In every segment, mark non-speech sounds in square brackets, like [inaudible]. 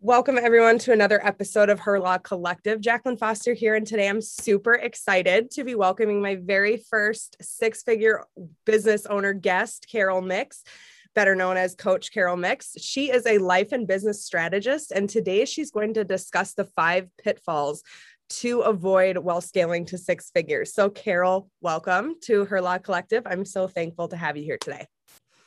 Welcome, everyone, to another episode of Her Law Collective. Jaclyn Foster here, and today I'm super excited to be welcoming my very first six figure business owner guest, Caryl Mix, better known as Coach Caryl Mix. She is a life and business strategist, and today she's going to discuss the five pitfalls to avoid while scaling to six figures. So, Caryl, welcome to Her Law Collective. I'm so thankful to have you here today.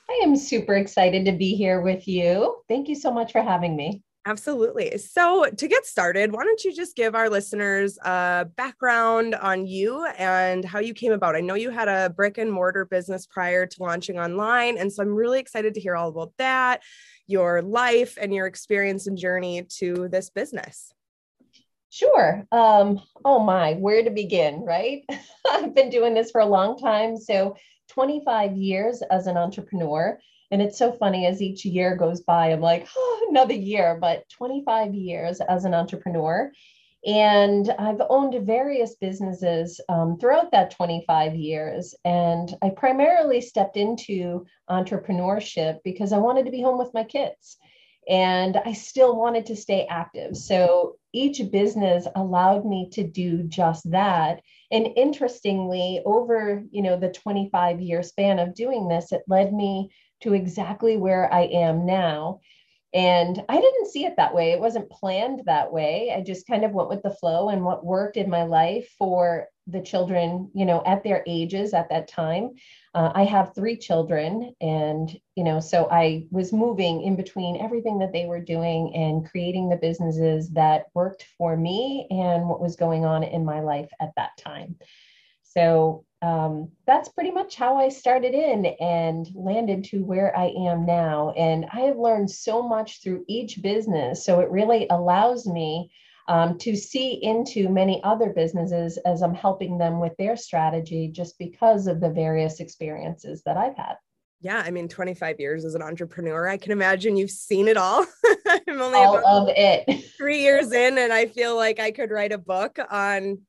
I am super excited to be here with you. Thank you so much for having me. Absolutely. So, to get started, why don't you just give our listeners a background on you and how you came about? I know you had a brick and mortar business prior to launching online. And so, I'm really excited to hear all about that, your life, and your experience and journey to this business. Sure. Um, oh my, where to begin, right? [laughs] I've been doing this for a long time. So, 25 years as an entrepreneur. And it's so funny as each year goes by, I'm like, oh, another year, but 25 years as an entrepreneur. And I've owned various businesses um, throughout that 25 years. And I primarily stepped into entrepreneurship because I wanted to be home with my kids. And I still wanted to stay active. So each business allowed me to do just that. And interestingly, over you know the 25 year span of doing this, it led me to exactly where I am now. And I didn't see it that way. It wasn't planned that way. I just kind of went with the flow and what worked in my life for the children, you know, at their ages at that time. Uh, I have three children, and, you know, so I was moving in between everything that they were doing and creating the businesses that worked for me and what was going on in my life at that time. So um, that's pretty much how I started in and landed to where I am now. And I have learned so much through each business. So it really allows me um, to see into many other businesses as I'm helping them with their strategy just because of the various experiences that I've had. Yeah, I mean, 25 years as an entrepreneur, I can imagine you've seen it all. [laughs] I'm only all of it. three years in, and I feel like I could write a book on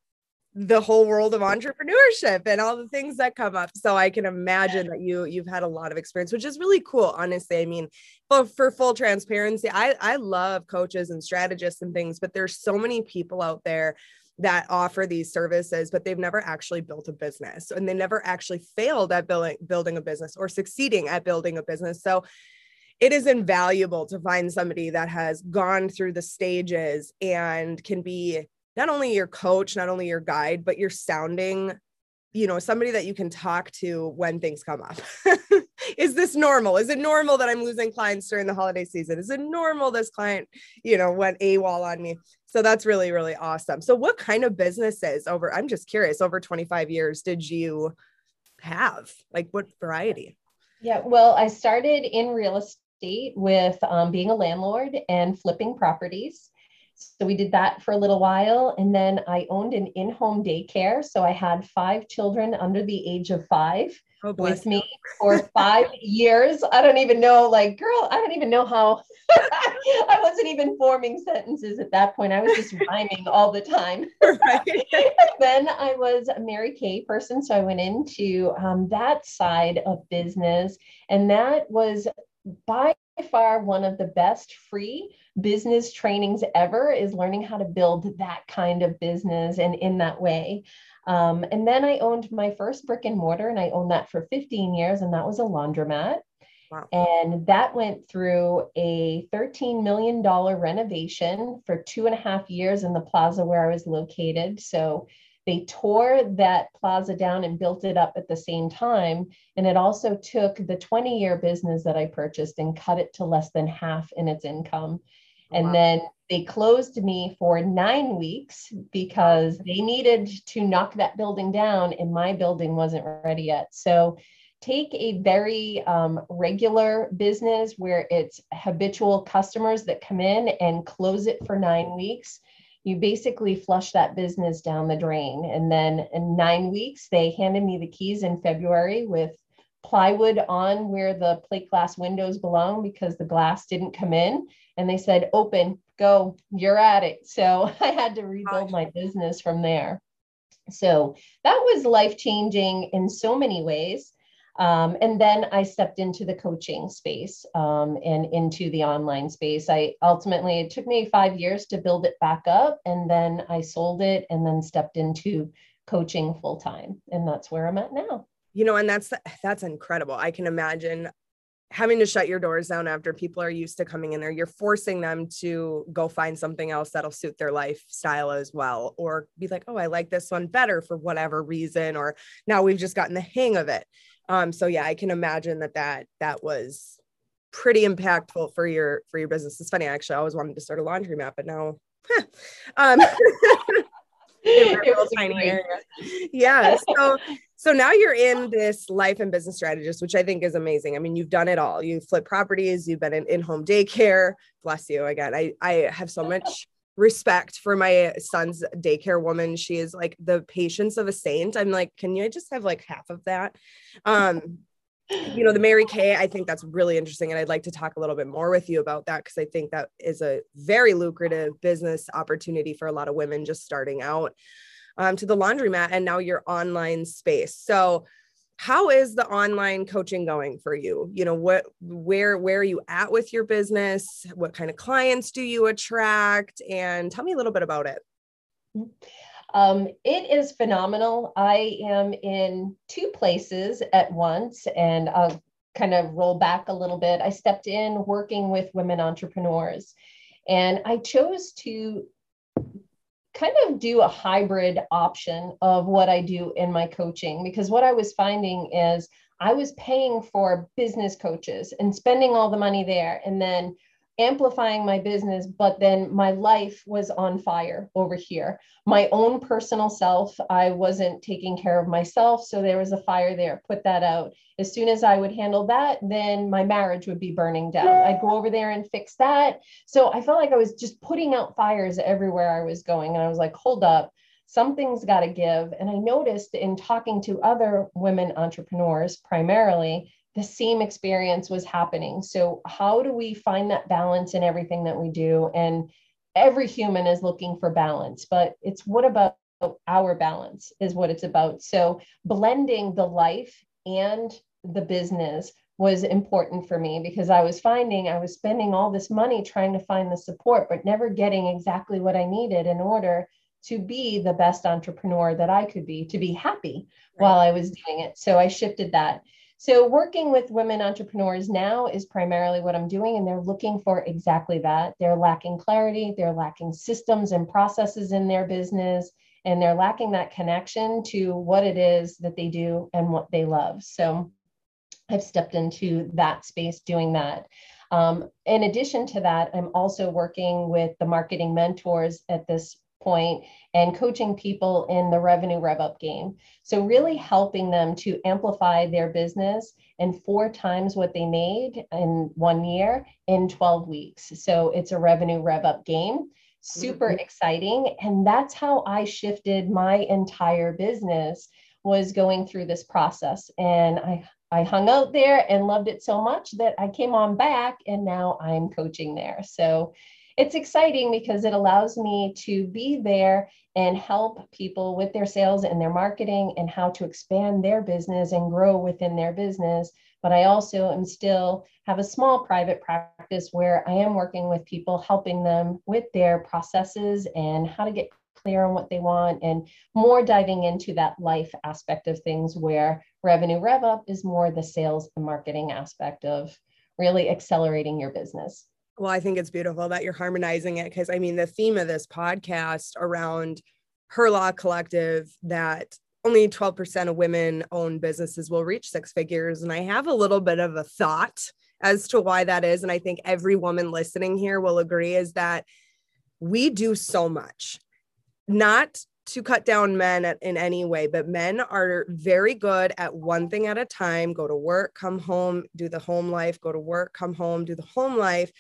the whole world of entrepreneurship and all the things that come up. So i can imagine that you you've had a lot of experience which is really cool honestly. I mean but for full transparency i i love coaches and strategists and things but there's so many people out there that offer these services but they've never actually built a business and they never actually failed at building building a business or succeeding at building a business. So it is invaluable to find somebody that has gone through the stages and can be not only your coach, not only your guide, but you're sounding, you know, somebody that you can talk to when things come up. [laughs] is this normal? Is it normal that I'm losing clients during the holiday season? Is it normal this client, you know, went AWOL on me? So that's really, really awesome. So, what kind of businesses over, I'm just curious, over 25 years did you have? Like, what variety? Yeah, well, I started in real estate with um, being a landlord and flipping properties. So we did that for a little while. And then I owned an in home daycare. So I had five children under the age of five oh, with me for [laughs] five years. I don't even know, like, girl, I don't even know how [laughs] I wasn't even forming sentences at that point. I was just [laughs] rhyming all the time. then I was a Mary Kay person. So I went into um, that side of business. And that was by far one of the best free business trainings ever is learning how to build that kind of business and in that way. Um, and then I owned my first brick and mortar, and I owned that for 15 years, and that was a laundromat. Wow. And that went through a $13 million renovation for two and a half years in the plaza where I was located. So they tore that plaza down and built it up at the same time. And it also took the 20 year business that I purchased and cut it to less than half in its income. And wow. then they closed me for nine weeks because they needed to knock that building down, and my building wasn't ready yet. So take a very um, regular business where it's habitual customers that come in and close it for nine weeks you basically flush that business down the drain. And then in nine weeks, they handed me the keys in February with plywood on where the plate glass windows belong because the glass didn't come in. And they said, open, go, you're at it. So [laughs] I had to rebuild my business from there. So that was life changing in so many ways. Um, and then I stepped into the coaching space um, and into the online space. I ultimately, it took me five years to build it back up. And then I sold it and then stepped into coaching full time. And that's where I'm at now. You know, and that's that's incredible. I can imagine having to shut your doors down after people are used to coming in there you're forcing them to go find something else that'll suit their lifestyle as well or be like oh i like this one better for whatever reason or now we've just gotten the hang of it um so yeah i can imagine that that that was pretty impactful for your for your business it's funny actually i always wanted to start a laundromat but now huh. um [laughs] tiny area. Yeah. So [laughs] so now you're in this life and business strategist, which I think is amazing. I mean, you've done it all. You've flipped properties, you've been in in-home daycare. Bless you again. I I have so much respect for my son's daycare woman. She is like the patience of a saint. I'm like, can you just have like half of that? Um you know, the Mary Kay, I think that's really interesting. And I'd like to talk a little bit more with you about that because I think that is a very lucrative business opportunity for a lot of women just starting out um, to the laundromat and now your online space. So, how is the online coaching going for you? You know, what, where, where are you at with your business? What kind of clients do you attract? And tell me a little bit about it. Um, it is phenomenal. I am in two places at once, and I'll kind of roll back a little bit. I stepped in working with women entrepreneurs, and I chose to kind of do a hybrid option of what I do in my coaching because what I was finding is I was paying for business coaches and spending all the money there and then amplifying my business, but then my life was on fire over here. My own personal self, I wasn't taking care of myself. So there was a fire there, put that out. As soon as I would handle that, then my marriage would be burning down. I'd go over there and fix that. So I felt like I was just putting out fires everywhere I was going. And I was like, hold up something's got to give. And I noticed in talking to other women entrepreneurs, primarily, the same experience was happening. So, how do we find that balance in everything that we do? And every human is looking for balance, but it's what about our balance is what it's about. So, blending the life and the business was important for me because I was finding I was spending all this money trying to find the support, but never getting exactly what I needed in order to be the best entrepreneur that I could be, to be happy right. while I was doing it. So I shifted that. So, working with women entrepreneurs now is primarily what I'm doing, and they're looking for exactly that. They're lacking clarity, they're lacking systems and processes in their business, and they're lacking that connection to what it is that they do and what they love. So, I've stepped into that space doing that. Um, in addition to that, I'm also working with the marketing mentors at this point and coaching people in the revenue rev up game. So, really helping them to amplify their business and four times what they made in one year in 12 weeks. So, it's a revenue rev up game. Super mm-hmm. exciting. And that's how I shifted my entire business was going through this process. And I I hung out there and loved it so much that I came on back and now I'm coaching there. So it's exciting because it allows me to be there and help people with their sales and their marketing and how to expand their business and grow within their business. But I also am still have a small private practice where I am working with people, helping them with their processes and how to get clear on what they want and more diving into that life aspect of things where revenue rev up is more the sales and marketing aspect of really accelerating your business. Well, I think it's beautiful that you're harmonizing it because I mean, the theme of this podcast around Her Law Collective that only 12% of women owned businesses will reach six figures. And I have a little bit of a thought as to why that is. And I think every woman listening here will agree is that we do so much, not to cut down men in any way, but men are very good at one thing at a time go to work, come home, do the home life, go to work, come home, do the home life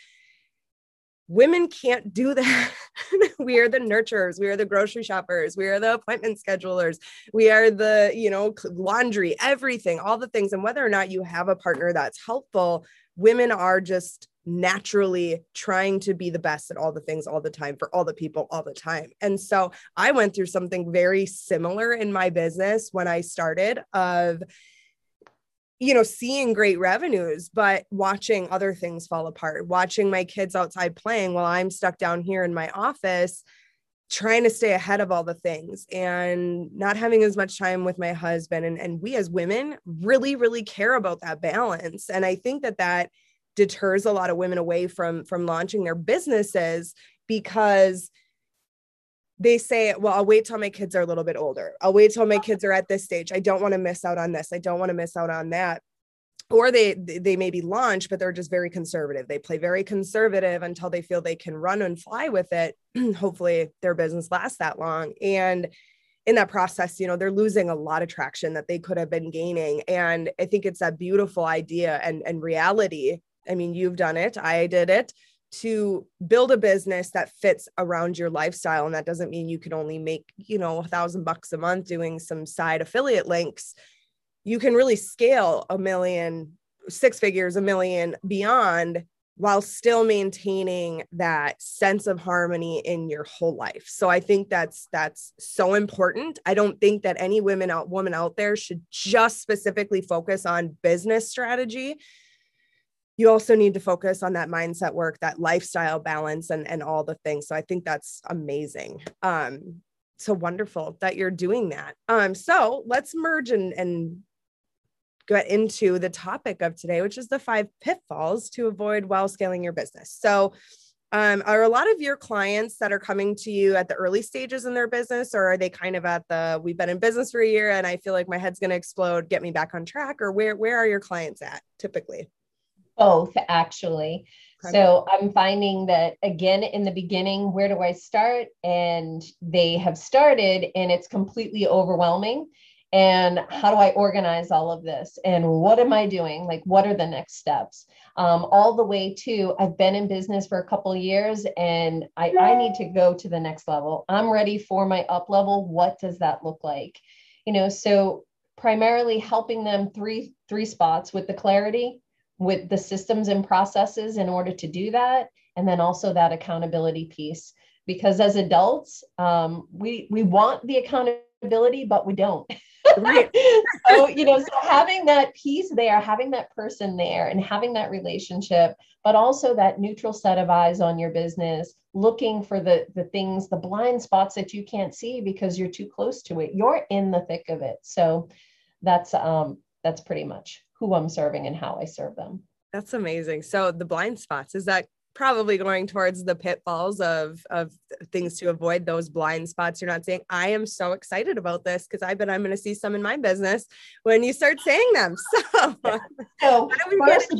women can't do that. [laughs] we are the nurturers, we are the grocery shoppers, we are the appointment schedulers, we are the, you know, laundry, everything, all the things. And whether or not you have a partner that's helpful, women are just naturally trying to be the best at all the things all the time for all the people all the time. And so I went through something very similar in my business when I started of you know, seeing great revenues, but watching other things fall apart, watching my kids outside playing while I'm stuck down here in my office, trying to stay ahead of all the things and not having as much time with my husband. And, and we as women really, really care about that balance. And I think that that deters a lot of women away from from launching their businesses because they say, well, I'll wait till my kids are a little bit older. I'll wait till my uh-huh. kids are at this stage. I don't want to miss out on this. I don't want to miss out on that. Or they they maybe launch, but they're just very conservative. They play very conservative until they feel they can run and fly with it. [clears throat] Hopefully their business lasts that long. And in that process, you know, they're losing a lot of traction that they could have been gaining. And I think it's a beautiful idea and, and reality. I mean, you've done it, I did it to build a business that fits around your lifestyle. And that doesn't mean you can only make you know a thousand bucks a month doing some side affiliate links. You can really scale a million six figures a million beyond while still maintaining that sense of harmony in your whole life. So i think that's that's so important. I don't think that any women out woman out there should just specifically focus on business strategy you also need to focus on that mindset work that lifestyle balance and and all the things. So i think that's amazing um so wonderful that you're doing that. Um so let's merge and and get into the topic of today which is the five pitfalls to avoid while scaling your business. So um, are a lot of your clients that are coming to you at the early stages in their business or are they kind of at the we've been in business for a year and i feel like my head's going to explode get me back on track or where where are your clients at typically both actually. Okay. So I'm finding that again in the beginning, where do I start? And they have started and it's completely overwhelming. And how do I organize all of this? And what am I doing? Like, what are the next steps? Um, all the way to I've been in business for a couple years and I, I need to go to the next level. I'm ready for my up level. What does that look like? You know, so primarily helping them three three spots with the clarity with the systems and processes in order to do that and then also that accountability piece. Because as adults um, we we want the accountability but we don't. Right. [laughs] So you know so having that piece there having that person there and having that relationship but also that neutral set of eyes on your business looking for the the things the blind spots that you can't see because you're too close to it. You're in the thick of it. So that's um that's pretty much who I'm serving and how I serve them. That's amazing. So the blind spots is that probably going towards the pitfalls of of things to avoid those blind spots? You're not saying i am so excited about this because i bet i'm going to see some in my business when you start saying them. [laughs] So, so first,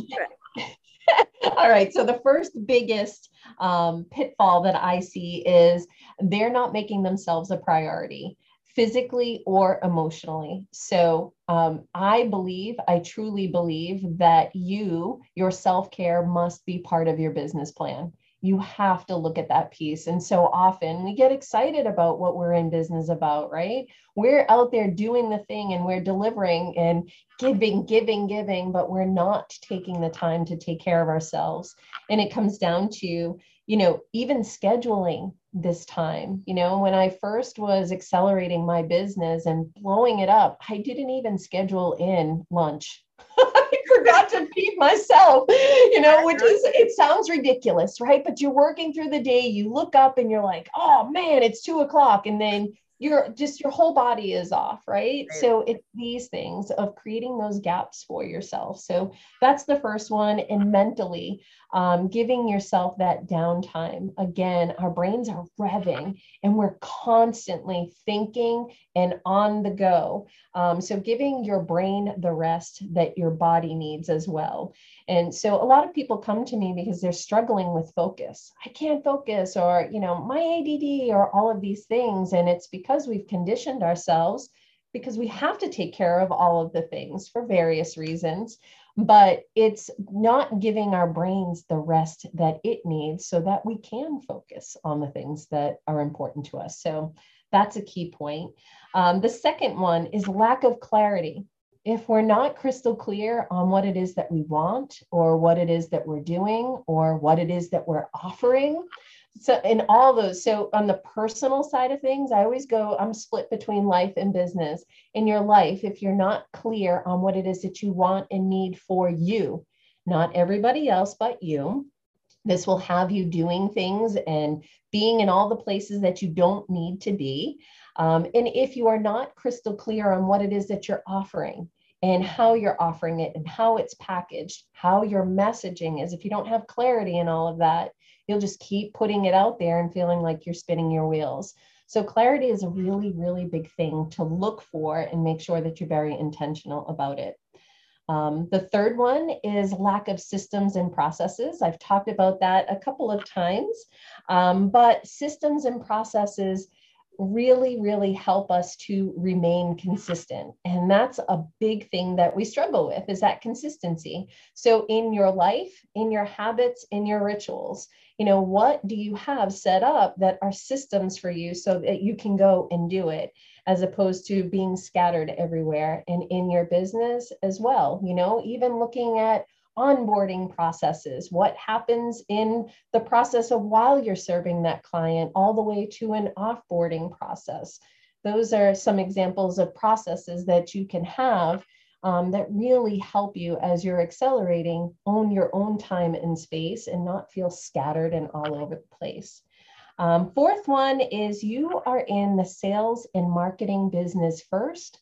[laughs] all right so the first biggest um, pitfall that i see is they're not making themselves a priority physically or emotionally. So um, I believe, I truly believe that you, your self care must be part of your business plan. You have to look at that piece. And so often we get excited about what we're in business about, right? We're out there doing the thing and we're delivering and giving, giving, giving, but we're not taking the time to take care of ourselves. And it comes down to, you know, even scheduling this time. You know, when I first was accelerating my business and blowing it up, I didn't even schedule in lunch. [laughs] I forgot to feed myself, you know, which is, it sounds ridiculous, right? But you're working through the day, you look up and you're like, oh man, it's two o'clock. And then you're just your whole body is off right? right. So it's these things of creating those gaps for yourself. So that's the first one and mentally um, giving yourself that downtime. Again our brains are revving and we're constantly thinking and on the go um, so giving your brain the rest that your body needs as well and so a lot of people come to me because they're struggling with focus. I can't focus, or, you know, my ADD, or all of these things. And it's because we've conditioned ourselves because we have to take care of all of the things for various reasons. But it's not giving our brains the rest that it needs so that we can focus on the things that are important to us. So that's a key point. Um, the second one is lack of clarity if we're not crystal clear on what it is that we want or what it is that we're doing or what it is that we're offering, so in all those so on the personal side of things i always go i'm split between life and business in your life if you're not clear on what it is that you want and need for you not everybody else but you this will have you doing things and being in all the places that you don't need to be um, and if you are not crystal clear on what it is that you're offering and how you're offering it and how it's packaged how your messaging is if you don't have clarity in all of that you'll just keep putting it out there and feeling like you're spinning your wheels. So, clarity is a really, really big thing to look for and make sure that you're very intentional about it. Um, the third one is lack of systems and processes. I've talked about that a couple of times, um, but systems and processes really, really help us to remain consistent. And that's a big thing that we struggle with is that consistency. So in your life, in your habits, in your rituals, you know, what do you have set up that are systems for you so that you can go and do it as opposed to being scattered everywhere and in your business as well, you know, even looking at onboarding processes, what happens in the process of while you're serving that client, all the way to an offboarding process. Those are some examples of processes that you can have um, that really help you as you're accelerating, own your own time and space and not feel scattered and all over the place. Um, fourth one is you are in the sales and marketing business first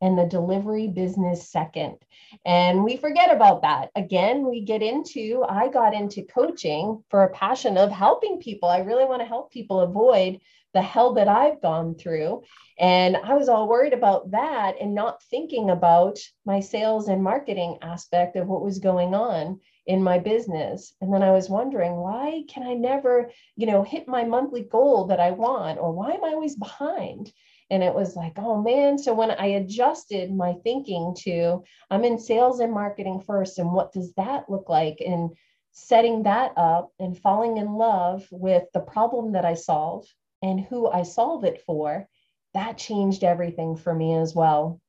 and the delivery business second. And we forget about that. Again, we get into, I got into coaching for a passion of helping people. I really want to help people avoid the hell that I've gone through. And I was all worried about that and not thinking about my sales and marketing aspect of what was going on in my business. And then I was wondering, why can I never, you know, hit my monthly goal that I want? Or why am I always behind? And it was like, oh man. So when I adjusted my thinking to, I'm in sales and marketing first, and what does that look like? And setting that up and falling in love with the problem that I solve and who I solve it for, that changed everything for me as well.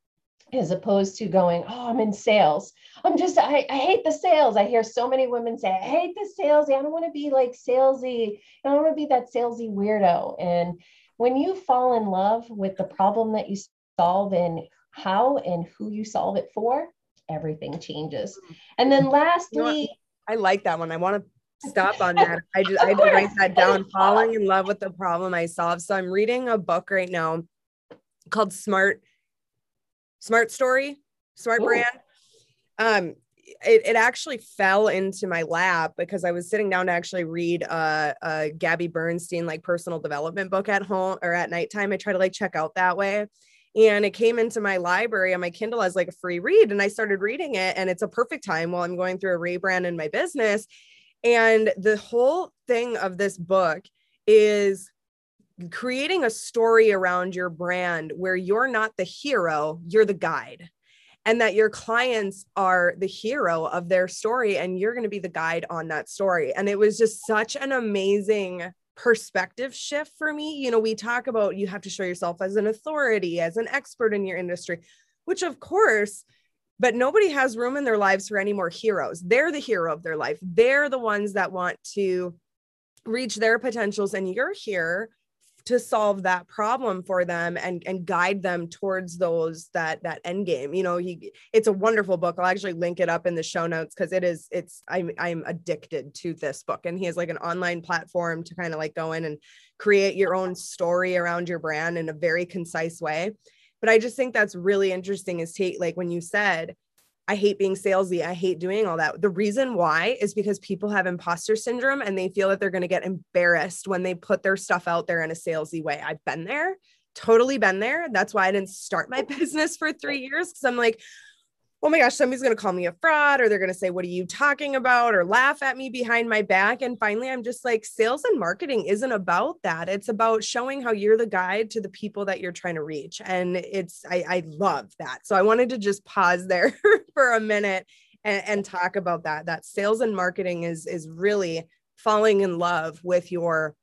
As opposed to going, oh, I'm in sales. I'm just, I, I hate the sales. I hear so many women say, I hate the salesy. I don't want to be like salesy. I don't want to be that salesy weirdo. And when you fall in love with the problem that you solve and how and who you solve it for, everything changes. And then lastly, you know I like that one. I want to stop on [laughs] that. I just I write that down. Falling in love with the problem I solve. So I'm reading a book right now called Smart Smart Story, Smart Ooh. Brand. Um, it, it actually fell into my lap because I was sitting down to actually read a, a Gabby Bernstein like personal development book at home or at nighttime. I try to like check out that way. And it came into my library on my Kindle as like a free read. And I started reading it. And it's a perfect time while I'm going through a rebrand in my business. And the whole thing of this book is creating a story around your brand where you're not the hero, you're the guide. And that your clients are the hero of their story, and you're going to be the guide on that story. And it was just such an amazing perspective shift for me. You know, we talk about you have to show yourself as an authority, as an expert in your industry, which of course but nobody has room in their lives for any more heroes. They're the hero of their life. They're the ones that want to reach their potentials, and you're here to solve that problem for them and and guide them towards those that that end game you know he it's a wonderful book. I'll actually link it up in the show notes because it is it's i'm i'm addicted to this book. And he has like an online platform to kind of like go in and create your own story around your brand in a very concise way. But I just think that's really interesting is take like when you said, I hate being salesy. I hate doing all that. The reason why is because people have imposter syndrome and they feel that they're going to get embarrassed when they put their stuff out there in a salesy way. I've been there, totally been there. That's why I didn't start my [laughs] business for three years because I'm like, oh my gosh, somebody's going to call me a fraud or they're going to say, what are you talking about? Or laugh at me behind my back. And finally, I'm just like, sales and marketing isn't about that. It's about showing how you're the guide to the people that you're trying to reach. And it's, I, I love that. So I wanted to just pause there [laughs] for a minute and, and talk about that. That sales and marketing is, is really falling in love with your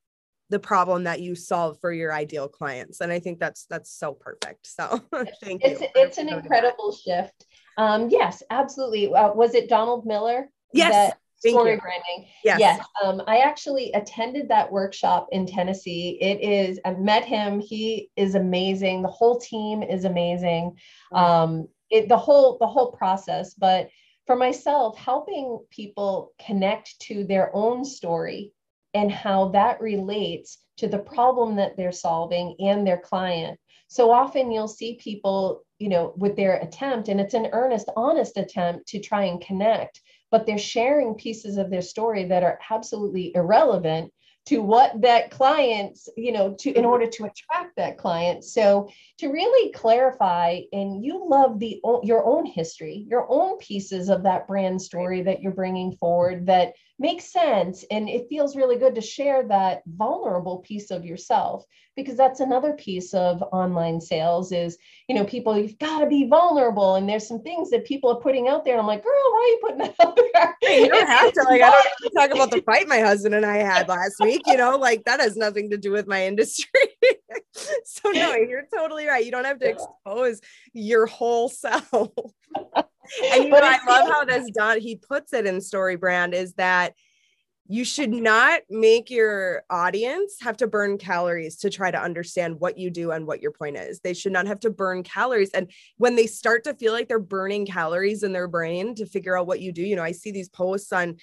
the problem that you solve for your ideal clients and i think that's that's so perfect so [laughs] thank it's, you it's an incredible shift um, yes, absolutely. Uh, was it Donald Miller? Yes. story you. branding. Yes. Yes. Um, I actually attended that workshop in Tennessee. It is, I met him. He is amazing. The whole team is amazing. Mm-hmm. Um, it, the whole, the whole process, but for myself, helping people connect to their own story and how that relates to the problem that they're solving and their client. So often you'll see people, you know, with their attempt, and it's an earnest, honest attempt to try and connect but they're sharing pieces of their story that are absolutely irrelevant to what that client's you know, to in order to attract that client. So to really clarify, and you love the your own history, your own pieces of that brand story that you're bringing forward that makes sense, and it feels really good to share that vulnerable piece of yourself because that's another piece of online sales is you know people you've got to be vulnerable and there's some things that people are putting out there and i'm like girl why are you putting that out there? Hey, you don't have to like i don't have to talk about the [laughs] fight my husband and i had last week you know like that has nothing to do with my industry. [laughs] So no you're totally right you don't have to expose your whole self [laughs] and you know, i love how this done he puts it in story brand is that you should not make your audience have to burn calories to try to understand what you do and what your point is. They should not have to burn calories. And when they start to feel like they're burning calories in their brain to figure out what you do, you know, I see these posts on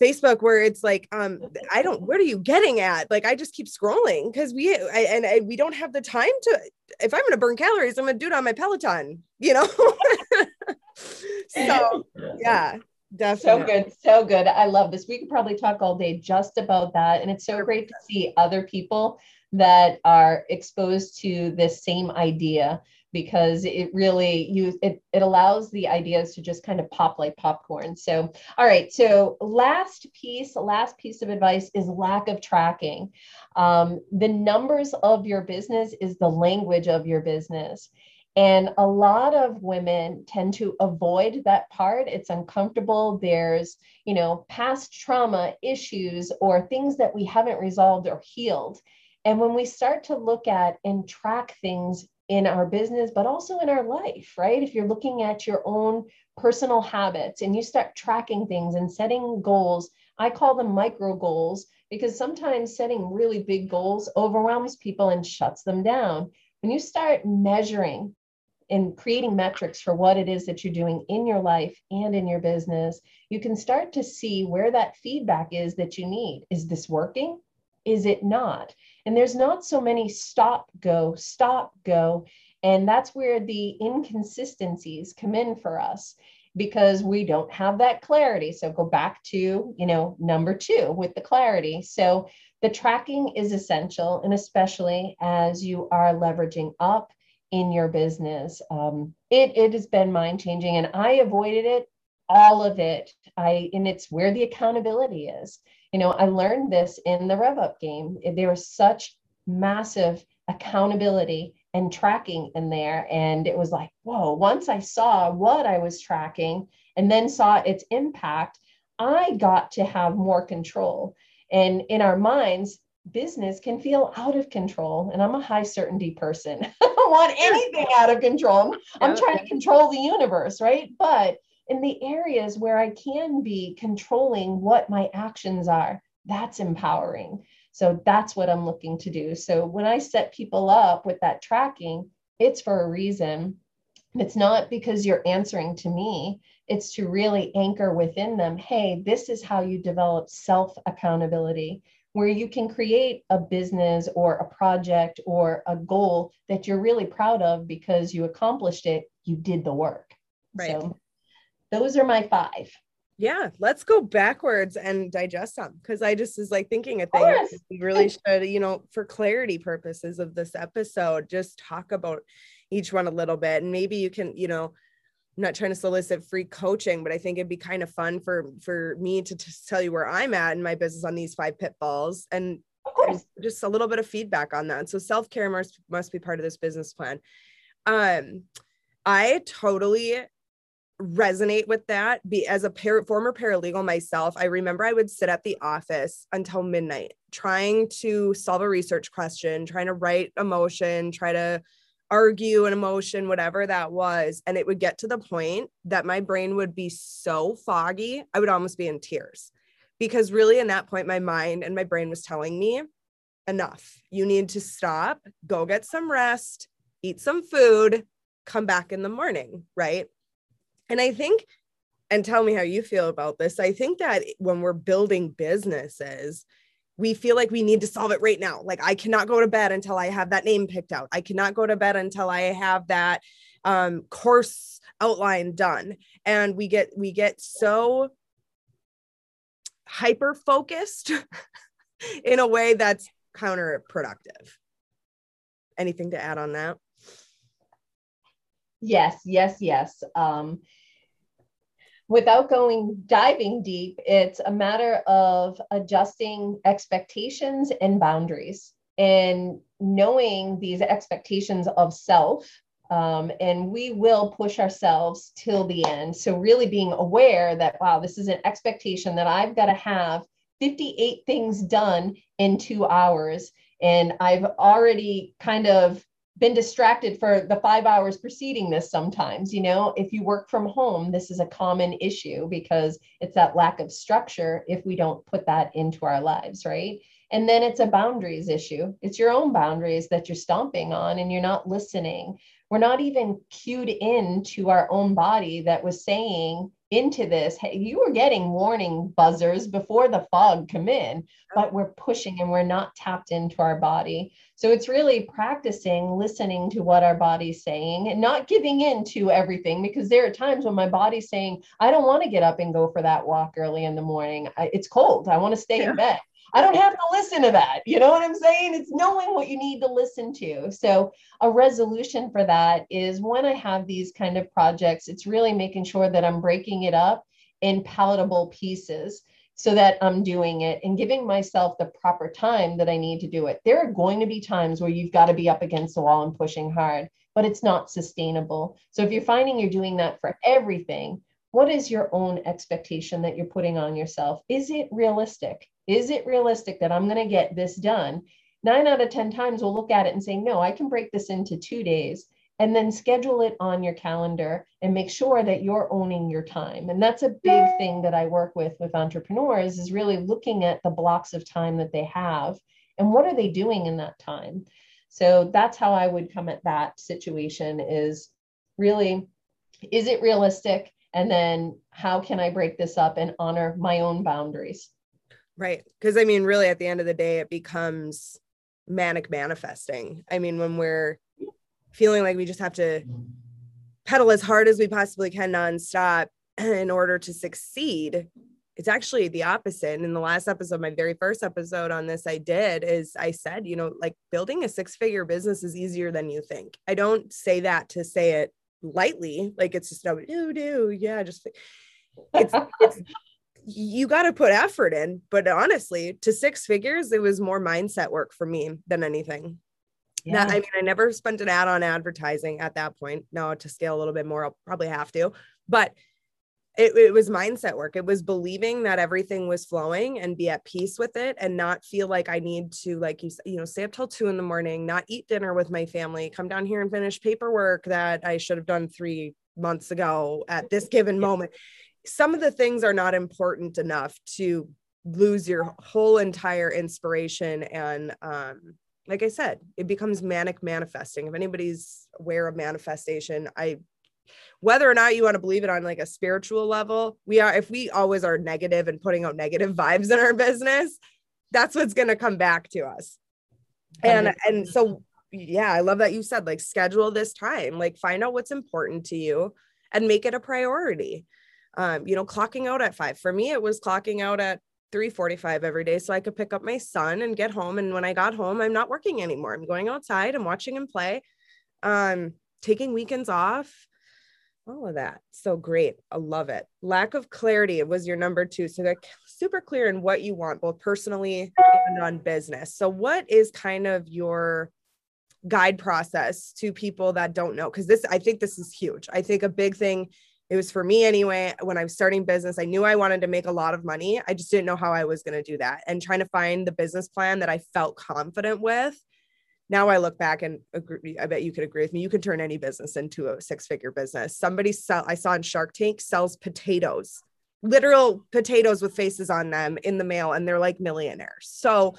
Facebook where it's like, um, I don't, what are you getting at? Like, I just keep scrolling because we, I, and I, we don't have the time to, if I'm going to burn calories, I'm going to do it on my Peloton, you know? [laughs] [laughs] so yeah, Definitely. So good. So good. I love this. We could probably talk all day just about that. And it's so great to see other people that are exposed to this same idea because it really you it, it allows the ideas to just kind of pop like popcorn so all right so last piece last piece of advice is lack of tracking um, the numbers of your business is the language of your business and a lot of women tend to avoid that part. It's uncomfortable. There's, you know, past trauma issues or things that we haven't resolved or healed. And when we start to look at and track things in our business, but also in our life, right? If you're looking at your own personal habits and you start tracking things and setting goals, I call them micro goals because sometimes setting really big goals overwhelms people and shuts them down. When you start measuring in creating metrics for what it is that you're doing in your life and in your business, you can start to see where that feedback is that you need. Is this working? Is it not? And there's not so many stop, go, stop, go. And that's where the inconsistencies come in for us because we don't have that clarity. So go back to, you know, number two with the clarity. So the tracking is essential, and especially as you are leveraging up in your business. Um, it, it has been mind changing and I avoided it, all of it. I, and it's where the accountability is. You know, I learned this in the rev up game. There was such massive accountability and tracking in there. And it was like, whoa, once I saw what I was tracking and then saw its impact, I got to have more control. And in our minds, business can feel out of control. And I'm a high certainty person. [laughs] Don't want anything out of control. I'm trying to control the universe, right? But in the areas where I can be controlling what my actions are, that's empowering. So that's what I'm looking to do. So when I set people up with that tracking, it's for a reason. It's not because you're answering to me, it's to really anchor within them hey, this is how you develop self accountability where you can create a business or a project or a goal that you're really proud of because you accomplished it, you did the work. Right. So those are my five. Yeah, let's go backwards and digest them because I just is like thinking a thing. We really should, you know, for clarity purposes of this episode, just talk about each one a little bit. And maybe you can, you know, I'm not trying to solicit free coaching, but I think it'd be kind of fun for for me to, to tell you where I'm at in my business on these five pitfalls and just a little bit of feedback on that. So self care must must be part of this business plan. Um, I totally resonate with that. Be as a par- former paralegal myself, I remember I would sit at the office until midnight trying to solve a research question, trying to write a motion, try to argue an emotion, whatever that was. And it would get to the point that my brain would be so foggy, I would almost be in tears. Because really, in that point, my mind and my brain was telling me, enough. You need to stop, go get some rest, eat some food, come back in the morning. Right. And I think, and tell me how you feel about this. I think that when we're building businesses, we feel like we need to solve it right now. Like I cannot go to bed until I have that name picked out. I cannot go to bed until I have that um, course outline done. And we get we get so hyper focused [laughs] in a way that's counterproductive. Anything to add on that? Yes, yes, yes. Um, without going diving deep, it's a matter of adjusting expectations and boundaries and knowing these expectations of self. Um, and we will push ourselves till the end. So, really being aware that, wow, this is an expectation that I've got to have 58 things done in two hours. And I've already kind of been distracted for the five hours preceding this sometimes you know? If you work from home this is a common issue because it's that lack of structure if we don't put that into our lives right? And then it's a boundaries issue. It's your own boundaries that you're stomping on and you're not listening. We're not even cued in to our own body that was saying into this hey you were getting warning buzzers before the fog come in but we're pushing and we're not tapped into our body. So it's really practicing listening to what our body's saying and not giving in to everything because there are times when my body's saying i don't want to get up and go for that walk early in the morning. I, it's cold. I want to stay yeah. in bed I don't have to listen to that. You know what I'm saying? It's knowing what you need to listen to. So, a resolution for that is when I have these kind of projects, it's really making sure that I'm breaking it up in palatable pieces so that I'm doing it and giving myself the proper time that I need to do it. There are going to be times where you've got to be up against the wall and pushing hard, but it's not sustainable. So, if you're finding you're doing that for everything, what is your own expectation that you're putting on yourself? Is it realistic? Is it realistic that I'm going to get this done? Nine out of 10 times we'll look at it and say, no, I can break this into two days and then schedule it on your calendar and make sure that you're owning your time. And that's a big thing that I work with with entrepreneurs is really looking at the blocks of time that they have and what are they doing in that time. So that's how I would come at that situation is really is it realistic and then how can I break this up and honor my own boundaries? Right. Because I mean, really, at the end of the day, it becomes manic manifesting. I mean, when we're feeling like we just have to pedal as hard as we possibly can nonstop [clears throat] in order to succeed, it's actually the opposite. And in the last episode, my very first episode on this, I did is I said, you know, like building a six figure business is easier than you think. I don't say that to say it lightly, like it's just no do do, yeah, just it's it's [laughs] you got to put effort in. But honestly, to six figures, it was more mindset work for me than anything. Yeah. Not, I mean, I never spent an ad on advertising at that point. Now to scale a little bit more, I'll probably have to. But it, it was mindset work. It was believing that everything was flowing and be at peace with it and not feel like I need to, like you, you know, stay up till two in the morning, not eat dinner with my family, come down here and finish paperwork that I should have done three months ago at this given moment some of the things are not important enough to lose your whole entire inspiration. And um like i said it becomes manic manifesting. If anybody's aware of manifestation i whether or not you want to believe it on like a spiritual level we are if we always are negative and putting out negative [laughs] vibes in our business that's what's going to come back to us. And and so yeah i love that you said like schedule this time. Like find out what's important to you and make it a priority um, you know, clocking out at five. For me, it was clocking out at 3:45 every day so I could pick up my son and get home. And when I got home, I'm not working anymore. I'm going outside, I'm watching him play, um, taking weekends off, all of that. So great. I love it. Lack of clarity was your number two. So they're super clear in what you want, both personally and on business. So, what is kind of your guide process to people that don't know? Because this, I think this is huge. I think a big thing it was for me anyway when i was starting business i knew i wanted to make a lot of money i just didn't know how i was going to do that and trying to find the business plan that i felt confident with now I look back and agree, I bet you could agree with me. You can turn any business into a six figure business. Somebody sell, I saw in Shark Tank sells potatoes, literal potatoes with faces on them in the mail, and they're like millionaires. So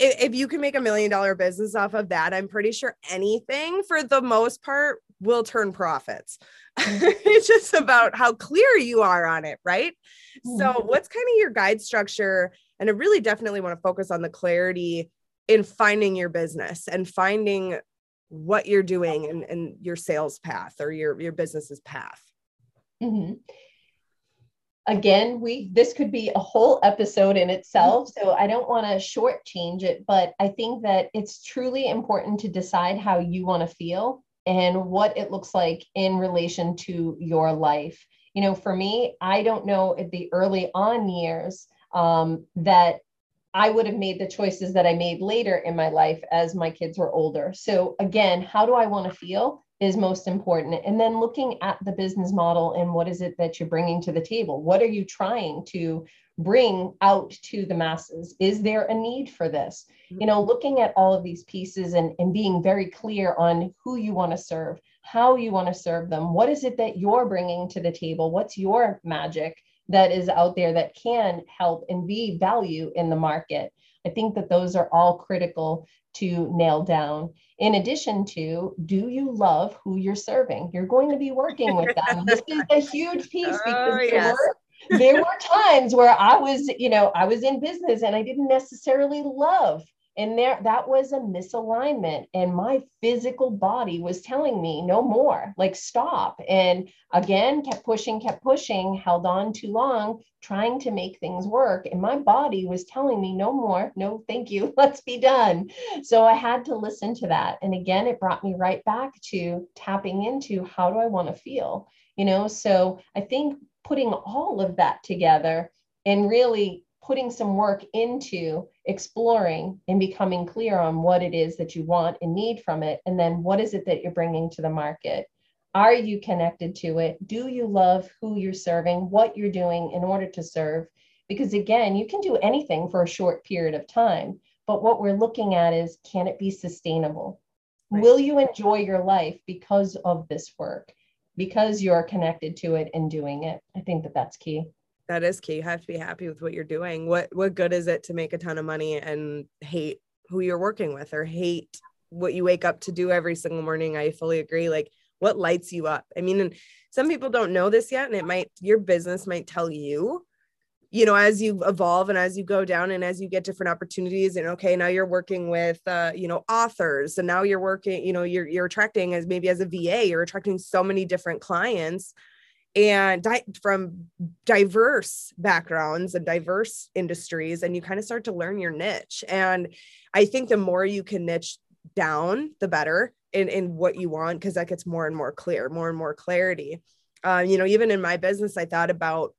if, if you can make a million dollar business off of that, I'm pretty sure anything for the most part will turn profits. [laughs] it's just about how clear you are on it, right? Mm-hmm. So, what's kind of your guide structure? And I really definitely want to focus on the clarity in finding your business and finding what you're doing and, and your sales path or your, your business's path. Mm-hmm. Again, we this could be a whole episode in itself, so I don't want to shortchange it, but I think that it's truly important to decide how you want to feel and what it looks like in relation to your life. You know, for me, I don't know at the early on years um, that I would have made the choices that I made later in my life as my kids were older. So, again, how do I want to feel is most important. And then looking at the business model and what is it that you're bringing to the table? What are you trying to bring out to the masses? Is there a need for this? You know, looking at all of these pieces and, and being very clear on who you want to serve, how you want to serve them, what is it that you're bringing to the table? What's your magic? that is out there that can help and be value in the market. I think that those are all critical to nail down. In addition to, do you love who you're serving? You're going to be working with them. this is a [laughs] huge piece oh, because oh, yes. there, were, there were times where I was, you know, I was in business and I didn't necessarily love and there that was a misalignment and my physical body was telling me no more like stop. And again kept pushing kept pushing held on too long trying to make things work. And my body was telling me no more no thank you [laughs] let's be done. So i had to listen to that. And again it brought me right back to tapping into how do i want to feel? You know so i think putting all of that together and really putting some work into exploring and becoming clear on what it is that you want and need from it. And then what is it that you're bringing to the market? Are you connected to it? Do you love who you're serving, what you're doing in order to serve? Because again, you can do anything for a short period of time. But what we're looking at is can it be sustainable? Right. Will you enjoy your life because of this work? Because you're connected to it and doing it. I think that that's key that is key. You have to be happy with what you're doing. What what good is it to make a ton of money and hate who you're working with or hate what you wake up to do every single morning? I fully agree. Like what lights you up? I mean, and some people don't know this yet, and it might your business might tell you, you know, as you evolve and as you go down and as you get different opportunities, and okay, now you're working with uh, you know, authors, and now you're working, you know, you're you're attracting as maybe as a VA, you're attracting so many different clients and di- from diverse backgrounds and diverse industries and you kind of start to learn your niche. And i think the more you can niche down the better in, in what you want because that gets more and more clear more and more clarity. Uh, you know even in my business i thought about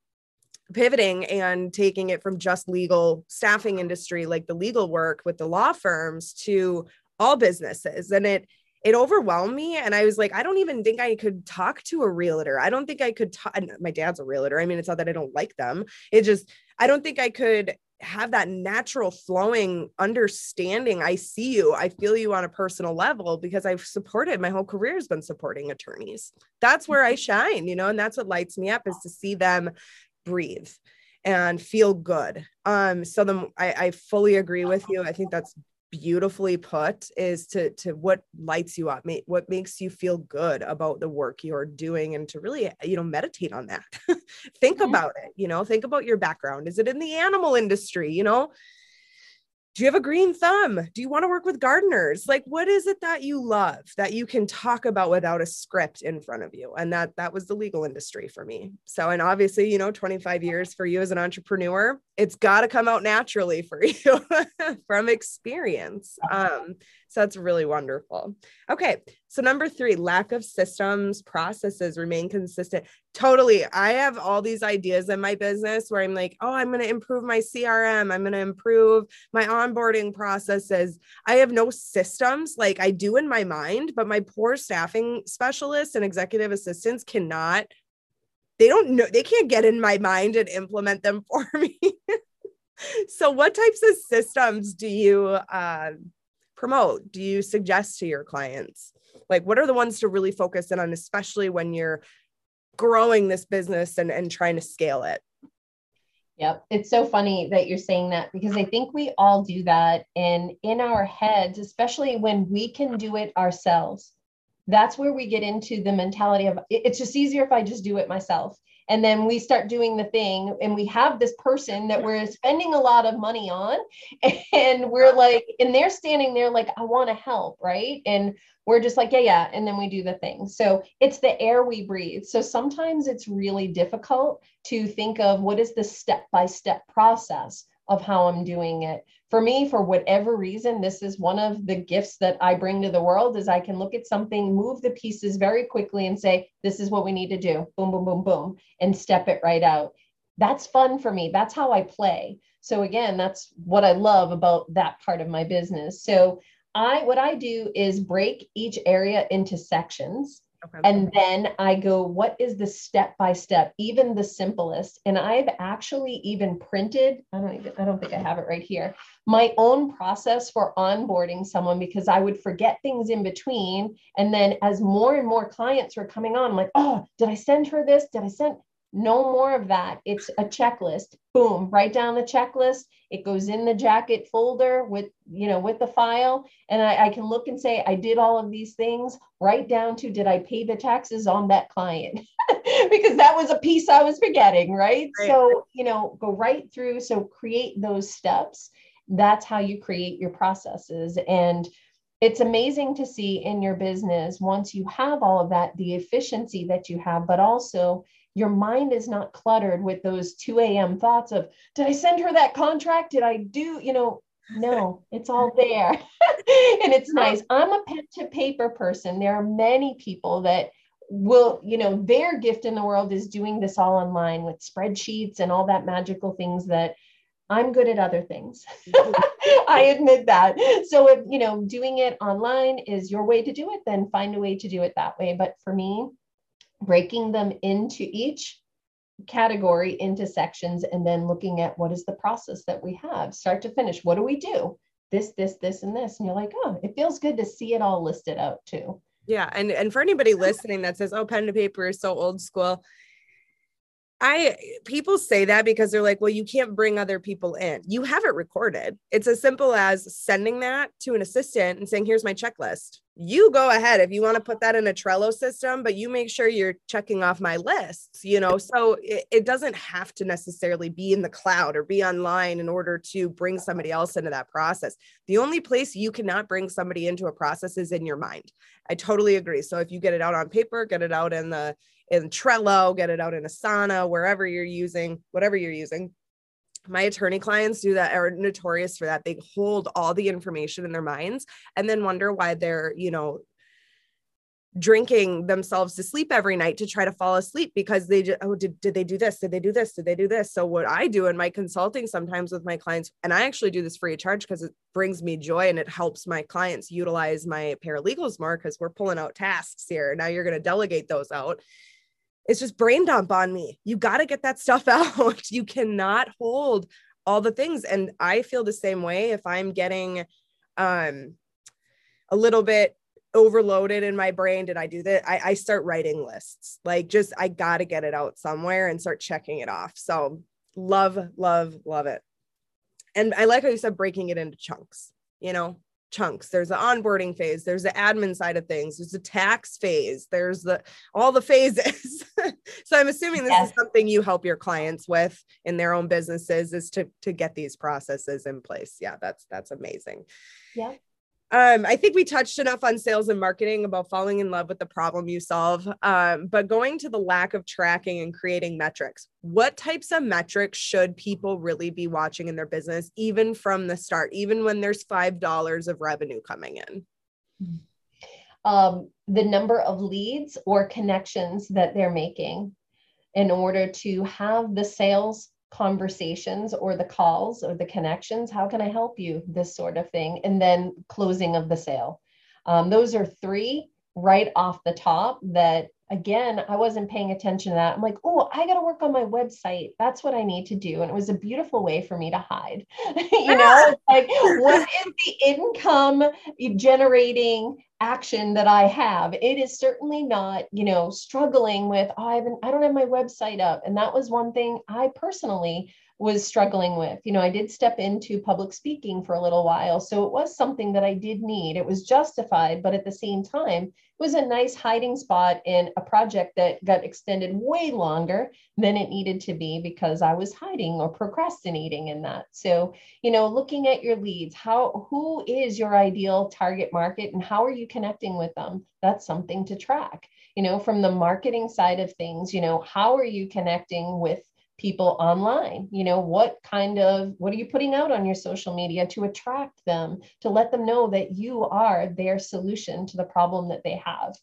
pivoting and taking it from just legal staffing industry like the legal work with the law firms to all businesses. And it it overwhelmed me and i was like i don't even think i could talk to a realtor. I don't think i could talk my dad's a realtor. I mean it's not that i don't like them. It just i don't think i could have that natural flowing understanding. I see you. I feel you on a personal level because i've supported my whole career has been supporting attorneys. That's where i shine you know and that's what lights me up is to see them breathe and feel good. Um so I, I fully agree with you. I think that's beautifully put is to to what lights you up what makes you feel good about the work you're doing and to really you know meditate on that. [laughs] Think mm-hmm. about it you know think about your background. Is it in the animal industry you know do you have a green thumb? Do you want to work with gardeners? Like what is it that you love that you can talk about without a script in front of you? And that that was the legal industry for me. So and obviously, you know, 25 years for you as an entrepreneur, it's got to come out naturally for [laughs] you from experience. Um so that's really wonderful. Okay. So, number three, lack of systems, processes remain consistent. Totally. I have all these ideas in my business where I'm like, oh, I'm going to improve my CRM. I'm going to improve my onboarding processes. I have no systems like I do in my mind, but my poor staffing specialists and executive assistants cannot, they don't know, they can't get in my mind and implement them [laughs] for me. so, what types of systems do you? Uh, promote? Do you suggest to your clients? Like, what are the ones to really focus in on, especially when you're growing this business and, and trying to scale it? Yep. It's so funny that you're saying that because I think we all do that. And in our heads, especially when we can do it ourselves, that's where we get into the mentality of it's just easier if I just do it myself. And then we start doing the thing, and we have this person that we're spending a lot of money on, [laughs] and we're like, and they're standing there like, I want to help, right? And we're just like, yeah, yeah. And then we do the thing. So it's the air we breathe. So sometimes it's really difficult to think of what is the step by step process of how I'm doing it. For me, for whatever reason, this is one of the gifts that I bring to the world is I can look at something, move the pieces very quickly and say, this is what we need to do. Boom, boom, boom, boom, and step it right out. That's fun for me. That's how I play. So again, that's what I love about that part of my business. So I what I do is break each area into sections. Okay. And then I go, what is the step by step, even the simplest? And I've actually even printed, I don't even, I don't think I have it right here, my own process for onboarding someone because I would forget things in between. And then as more and more clients were coming on, I'm like, oh, did I send her this? Did I send? No more of that. It's a checklist. Boom, write down the checklist. It goes in the jacket folder with, you know, with the file. And I, I can look and say, I did all of these things, right down to did I pay the taxes on that client? [laughs] because that was a piece I was forgetting, right? right? So, you know, go right through. So create those steps. That's how you create your processes. And it's amazing to see in your business once you have all of that, the efficiency that you have, but also your mind is not cluttered with those 2 a.m. thoughts of, did I send her that contract? Did I do, you know, no, [laughs] it's all there. [laughs] and it's nice. I'm a pen to paper person. There are many people that will, you know, their gift in the world is doing this all online with spreadsheets and all that magical things that I'm good at other things. Mm-hmm. [laughs] I admit that. So if, you know, doing it online is your way to do it, then find a way to do it that way. But for me, breaking them into each category into sections and then looking at what is the process that we have start to finish. What do we do? This this this and this. And you're like oh it feels good to see it all listed out too. Yeah and and for anybody listening that says oh pen to paper is so old school I people say that because they're like, well, you can't bring other people in. You have it recorded. It's as simple as sending that to an assistant and saying, here's my checklist. You go ahead if you want to put that in a Trello system, but you make sure you're checking off my lists, you know. So it, it doesn't have to necessarily be in the cloud or be online in order to bring somebody else into that process. The only place you cannot bring somebody into a process is in your mind. I totally agree. So if you get it out on paper, get it out in the in Trello, get it out in Asana, wherever you're using, whatever you're using. My attorney clients do that are notorious for that. They hold all the information in their minds and then wonder why they're, you know, drinking themselves to sleep every night to try to fall asleep because they just oh did, did they do this? Did they do this? Did they do this? So what i do in my consulting sometimes with my clients and i actually do this free of charge because it brings me joy and it helps my clients utilize my paralegals more because we're pulling out tasks here. Now you're going to delegate those out it's just brain dump on me. You got to get that stuff [laughs] out. you cannot hold all the things. And I feel the same way if I'm getting um, a little bit overloaded in my brain. Did I do that? I, I start writing lists. Like, just I got to get it out somewhere and start checking it off. So, love, love, love it. And I like how you said breaking it into chunks, you know, chunks. There's the onboarding phase there's the admin side of things there's the tax phase there's the all the phases. [laughs] So i'm assuming this yes. is something you help your clients with in their own businesses is to to get these processes in place. Yeah that's that's amazing. Yeah um, I think we touched enough on sales and marketing about falling in love with the problem you solve. Um, but going to the lack of tracking and creating metrics, what types of metrics should people really be watching in their business, even from the start, even when there's $5 of revenue coming in? Um, the number of leads or connections that they're making in order to have the sales conversations or the calls or the connections how can i help you? This sort of thing. And then closing of the sale. Um, those are three right off the top that again, I wasn't paying attention to that. I'm like, oh, I got to work on my website. That's what I need to do. And it was a beautiful way for me to hide. [laughs] you know, [laughs] like, what is the income generating action that I have? It is certainly not, you know, struggling with, oh, I haven't, I don't have my website up. And that was one thing I personally was struggling with. You know, I did step into public speaking for a little while. So it was something that I did need. It was justified, but at the same time, it was a nice hiding spot in a project that got extended way longer than it needed to be because I was hiding or procrastinating in that. So, you know, looking at your leads, how who is your ideal target market and how are you connecting with them? That's something to track. You know, from the marketing side of things, you know, how are you connecting with people online you know what kind of what are you putting out on your social media to attract them to let them know that you are their solution to the problem that they have?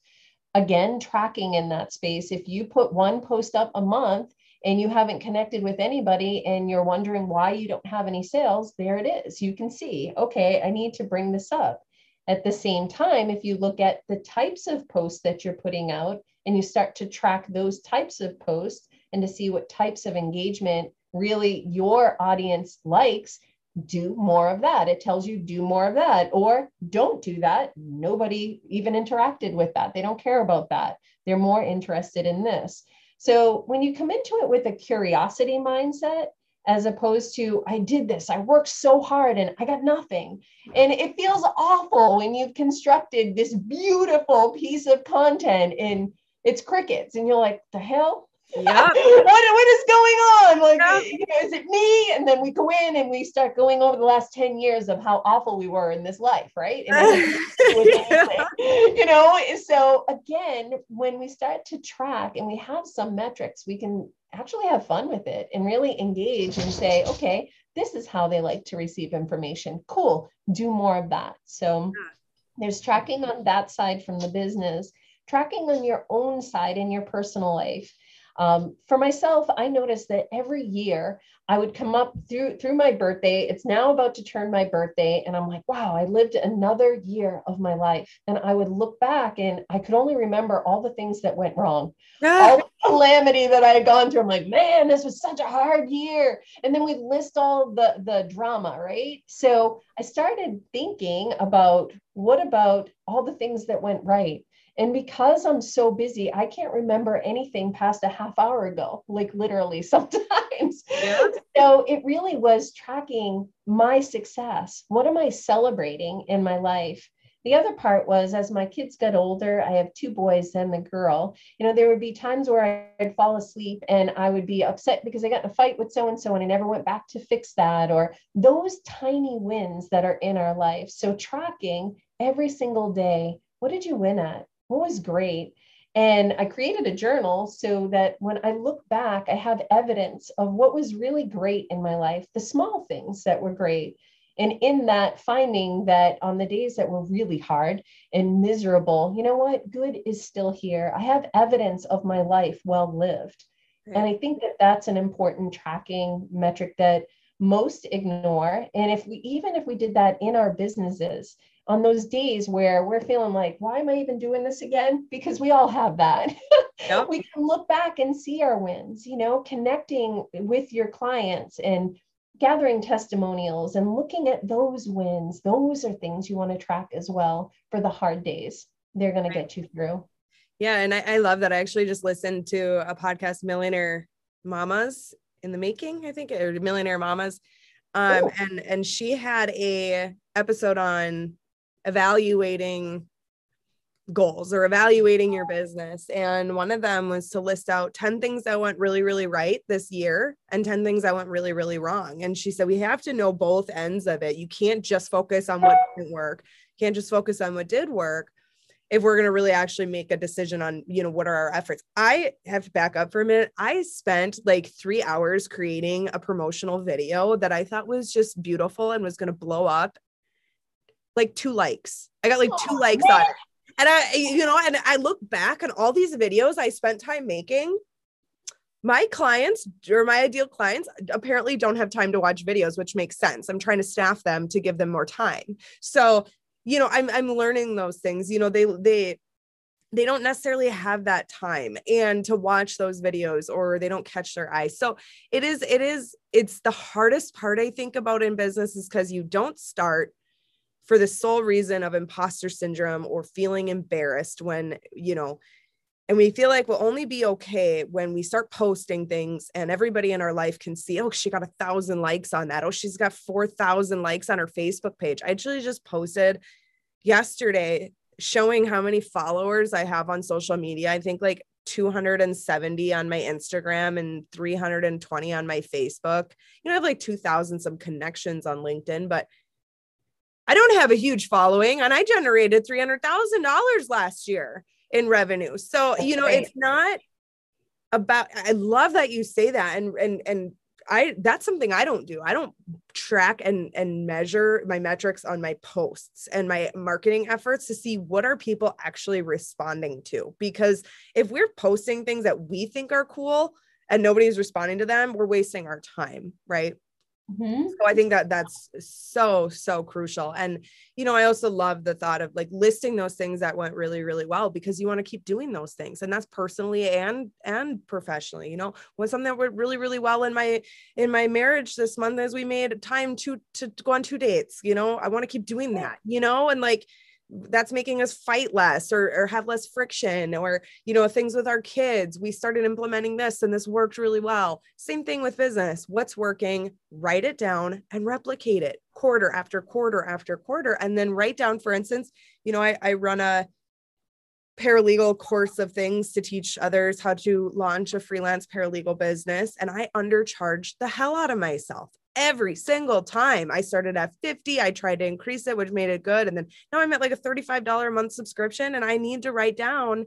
Again tracking in that space. If you put one post up a month and you haven't connected with anybody and you're wondering why you don't have any sales there it is. You can see okay i need to bring this up. At the same time if you look at the types of posts that you're putting out and you start to track those types of posts and to see what types of engagement really your audience likes do more of that. It tells you do more of that or don't do that. Nobody even interacted with that. They don't care about that. They're more interested in this. So when you come into it with a curiosity mindset as opposed to i did this. I worked so hard and i got nothing. And it feels awful when you've constructed this beautiful piece of content and it's crickets. And you're like the hell yeah. [laughs] what, what is going on? Like, yeah. you know, is it me? And then we go in and we start going over the last 10 years of how awful we were in this life, right? [laughs] yeah. You know, so again, when we start to track and we have some metrics, we can actually have fun with it and really engage and say, okay, this is how they like to receive information. Cool. Do more of that. So there's tracking on that side from the business, tracking on your own side in your personal life um, for myself, I noticed that every year I would come up through through my birthday. It's now about to turn my birthday, and I'm like, wow, I lived another year of my life. And I would look back, and I could only remember all the things that went wrong, all the calamity that I had gone through. I'm like, man, this was such a hard year. And then we list all the the drama, right? So I started thinking about what about all the things that went right and because I'm so busy, I can't remember anything past a half hour ago, like literally [laughs] sometimes. Yeah. So it really was tracking my success. What am I celebrating in my life? The other part was as my kids got older, I have two boys and the girl. You know, there would be times where I'd fall asleep and I would be upset because I got in a fight with so and so and I never went back to fix that, or those tiny wins that are in our life. So, tracking every single day, what did you win at? What was great. And I created a journal so that when I look back, I have evidence of what was really great in my life, the small things that were great. And in that, finding that on the days that were really hard and miserable, you know what? Good is still here. I have evidence of my life well lived. Right. And I think that that's an important tracking metric that most ignore. And if we, even if we did that in our businesses, on those days where we're feeling like, why am I even doing this again? Because we all have that. [laughs] Yep. we can look back and see our wins, you know, connecting with your clients and gathering testimonials and looking at those wins. Those are things you want to track as well for the hard days. They're going right. to get you through. Yeah. And I, I love that. I actually just listened to a podcast, Millionaire Mamas in the Making, I think, or Millionaire Mamas. Um, and and she had a episode on evaluating goals or evaluating your business. And one of them was to list out 10 things that went really, really right this year and 10 things that went really, really wrong. And she said, we have to know both ends of it. You can't just focus on what didn't work, you can't just focus on what did work if we're going to really actually make a decision on you know what are our efforts i have to back up for a minute i spent like three hours creating a promotional video that i thought was just beautiful and was going to blow up like two likes. I got like two oh, likes man. on it. And I, you know, and I look back on all these videos I spent time making. My clients or my ideal clients apparently don't have time to watch videos, which makes sense. I'm trying to staff them to give them more time. So, you know, I'm I'm learning those things. You know, they they they don't necessarily have that time and to watch those videos or they don't catch their eye. So it is, it is, it's the hardest part I think about in business is because you don't start for the sole reason of imposter syndrome or feeling embarrassed when, you know, and we feel like we'll only be okay when we start posting things and everybody in our life can see, oh, she got a thousand likes on that. Oh, she's got 4,000 likes on her Facebook page. I actually just posted yesterday showing how many followers I have on social media. I think like 270 on my Instagram and 320 on my Facebook. You know, I have like 2,000 some connections on LinkedIn, but I don't have a huge following and I generated $300,000 last year in revenue. So, That's you know, it's not about I love that you say that and and and I that's something I don't do. I don't track and and measure my metrics on my posts and my marketing efforts to see what are people actually responding to because if we're posting things that we think are cool and nobody's responding to them, we're wasting our time, right? Mm-hmm. So I think that that's so so crucial. And you know, I also love the thought of like listing those things that went really really well because you want to keep doing those things, and that's personally and and professionally. You know, when something that went really really well in my in my marriage this month as we made time to to go on two dates. You know, I want to keep doing that. You know, and like that's making us fight less or, or have less friction or you know things with our kids. We started implementing this and this worked really well. Same thing with business. What's working? Write it down and replicate it quarter after quarter after quarter. And then write down for instance you know i, I run a paralegal course of things to teach others how to launch a freelance paralegal business and i undercharged the hell out of myself every single time. I started at 50, I tried to increase it, which made it good. And then now I'm at like a $35 a month subscription and I need to write down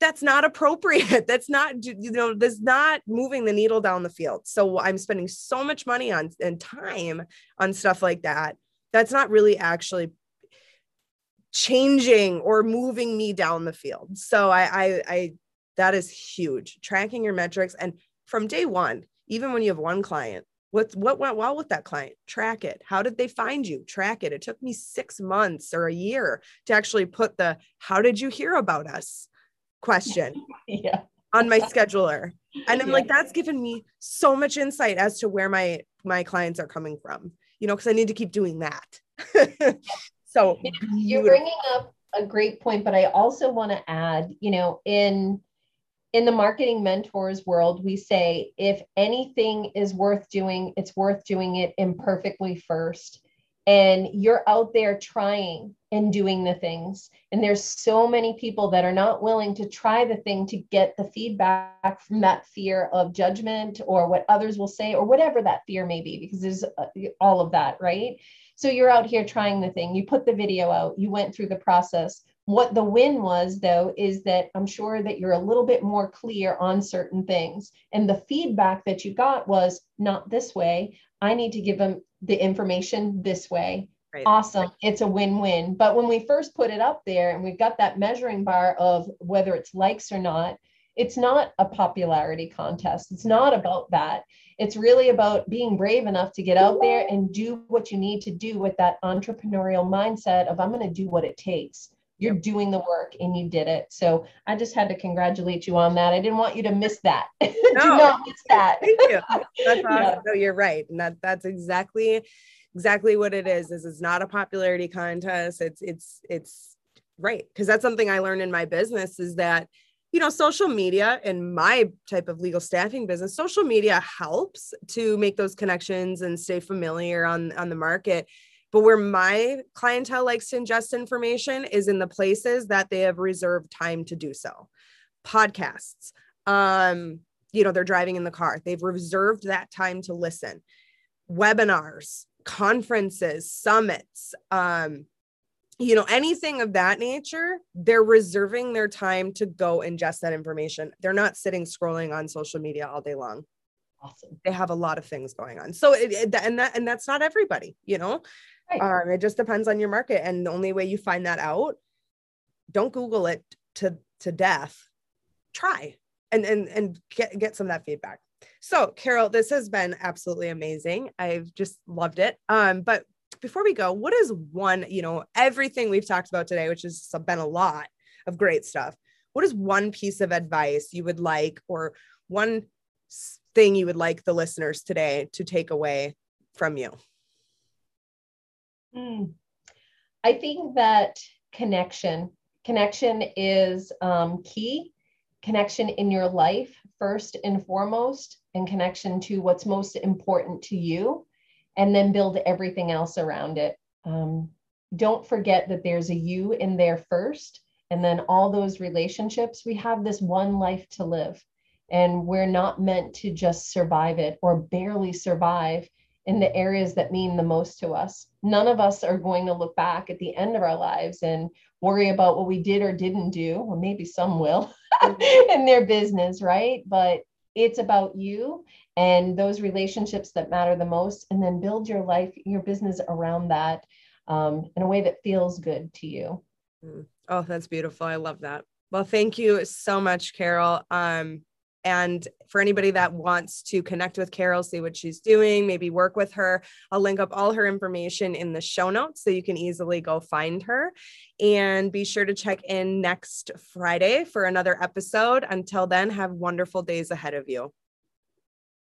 that's not appropriate. [laughs] That's not, you know, that's not moving the needle down the field. So I'm spending so much money on and time on stuff like that. That's not really actually changing or moving me down the field. So I, I, I that is huge. Tracking your metrics and from day one, even when you have one client, what what went well with that client? Track it. How did they find you? Track it. It took me six months or a year to actually put the how did you hear about us? question [laughs] yeah. on my scheduler. And i'm yeah. like that's given me so much insight as to where my my clients are coming from you know because i need to keep doing that. [laughs] So you're bringing up a great point but i also want to add you know in in the marketing mentors world, we say if anything is worth doing, it's worth doing it imperfectly first. And you're out there trying and doing the things. And there's so many people that are not willing to try the thing to get the feedback from that fear of judgment or what others will say or whatever that fear may be, because there's uh, all of that, right? So you're out here trying the thing, you put the video out, you went through the process what the win was, though, is that I'm sure that you're a little bit more clear on certain things. And the feedback that you got was not this way. I need to give them the information this way. Right. Awesome. It's a win win. But when we first put it up there and we've got that measuring bar of whether it's likes or not, it's not a popularity contest. It's not about that. It's really about being brave enough to get out there and do what you need to do with that entrepreneurial mindset of I'm going to do what it takes you're doing the work and you did it. So I just had to congratulate you on that. I didn't want you to miss that. [laughs] No. Do not miss that. Thank you. [laughs] That's awesome. Yeah. No, you're right. And that that's exactly exactly what it is. This is not a popularity contest. It's it's it's right. Cause that's something I learned in my business is that you know, social media and my type of legal staffing business, social media helps to make those connections and stay familiar on on the market but where my clientele likes to ingest information is in the places that they have reserved time to do so. Podcasts, um, you know, they're driving in the car, they've reserved that time to listen. Webinars, conferences, summits, um, you know, anything of that nature, they're reserving their time to go ingest that information. They're not sitting scrolling on social media all day long. Awesome. They have a lot of things going on. So, it, and that, and that's not everybody, you know, Right. Um, it just depends on your market. And the only way you find that out, don't Google it to, to death. Try and, and, and get, get some of that feedback. So Caryl, this has been absolutely amazing. I've just loved it. Um, but before we go, what is one, you know, everything we've talked about today, which has been a lot, of great stuff. What is one piece of advice you would like, or one thing you would like the listeners today to take away from you? Mm. I think that connection, connection is um, key. Connection in your life, first and foremost, and connection to what's most important to you, and then build everything else around it. Um, don't forget that there's a you in there first, and then all those relationships. We have this one life to live, and we're not meant to just survive it or barely survive in the areas that mean the most to us. None of us are going to look back at the end of our lives and worry about what we did or didn't do, or maybe some will [laughs] in their business, right? But it's about you and those relationships that matter the most, and then build your life, your business around that um, in a way that feels good to you. Mm. Oh, that's beautiful. I love that. Well, thank you so much, Caryl. Um, and for anybody that wants to connect with Caryl, see what she's doing, maybe work with her, I'll link up all her information in the show notes so you can easily go find her. And be sure to check in next Friday for another episode. Until then, have wonderful days ahead of you.